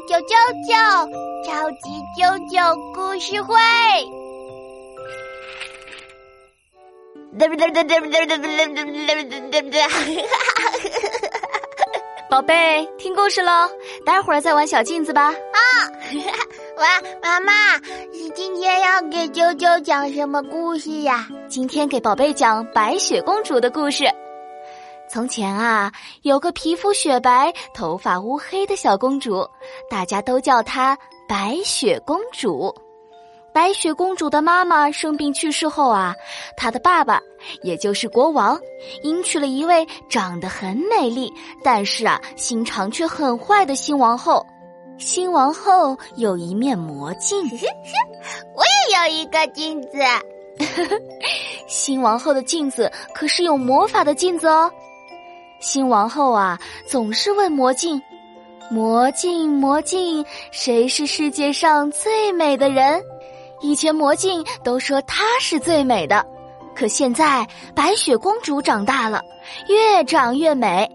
啾啾啾！超级啾啾故事会。宝贝，听故事喽！待会儿再玩小镜子吧。啊，哇，妈妈，你今天要给啾啾讲什么故事呀？今天给宝贝讲白雪公主的故事。从前啊，有个皮肤雪白、头发乌黑的小公主，大家都叫她白雪公主。白雪公主的妈妈生病去世后啊，她的爸爸，也就是国王，迎娶了一位长得很美丽，但是啊，心肠却很坏的新王后。新王后有一面魔镜，我也有一个镜子。新王后的镜子可是有魔法的镜子哦。新王后啊，总是问魔镜：“魔镜，魔镜，谁是世界上最美的人？”以前魔镜都说她是最美的，可现在白雪公主长大了，越长越美，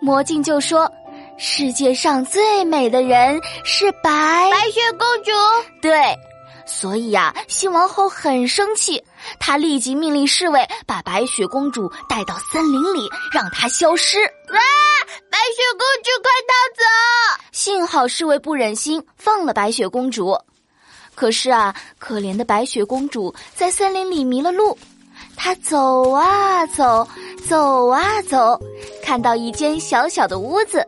魔镜就说：“世界上最美的人是白白雪公主。”对。所以呀，新王后很生气，她立即命令侍卫把白雪公主带到森林里，让她消失。哇！白雪公主快逃走！幸好侍卫不忍心放了白雪公主。可是啊，可怜的白雪公主在森林里迷了路，她走啊走，走啊走，看到一间小小的屋子，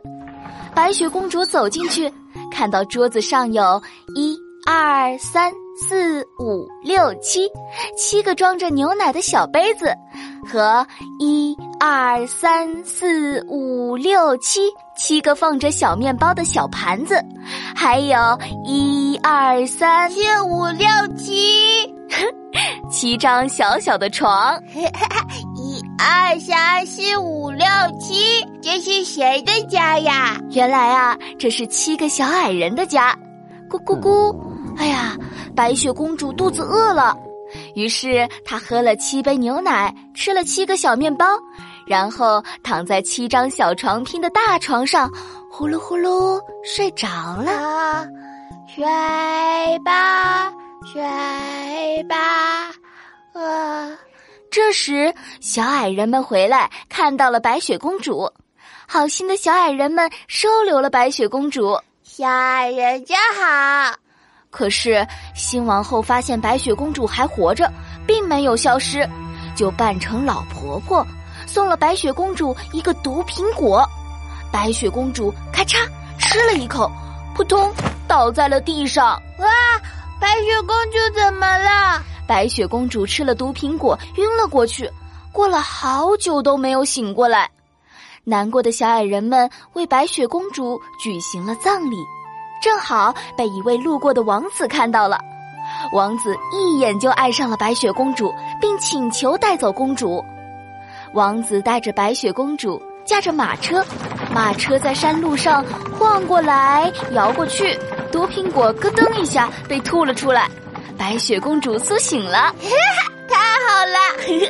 白雪公主走进去，看到桌子上有一二三。四五六七，七个装着牛奶的小杯子，和一二三四五六七，七个放着小面包的小盘子，还有一二三四五六七，七张小小的床。一二三四五六七，这是谁的家呀？原来啊，这是七个小矮人的家。咕咕咕！哎呀。白雪公主肚子饿了，于是她喝了七杯牛奶，吃了七个小面包，然后躺在七张小床拼的大床上，呼噜呼噜睡着了。睡吧，睡吧，啊！这时，小矮人们回来，看到了白雪公主。好心的小矮人们收留了白雪公主。小矮人真好。可是新王后发现白雪公主还活着，并没有消失，就扮成老婆婆，送了白雪公主一个毒苹果。白雪公主咔嚓吃了一口，扑通倒在了地上。哇！白雪公主怎么了？白雪公主吃了毒苹果，晕了过去，过了好久都没有醒过来。难过的小矮人们为白雪公主举行了葬礼。正好被一位路过的王子看到了，王子一眼就爱上了白雪公主，并请求带走公主。王子带着白雪公主驾着马车，马车在山路上晃过来摇过去，毒苹果咯噔一下被吐了出来，白雪公主苏醒了，太好了，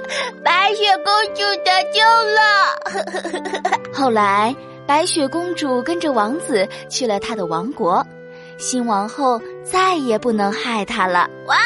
白雪公主得救了。后来。白雪公主跟着王子去了他的王国，新王后再也不能害他了。哇！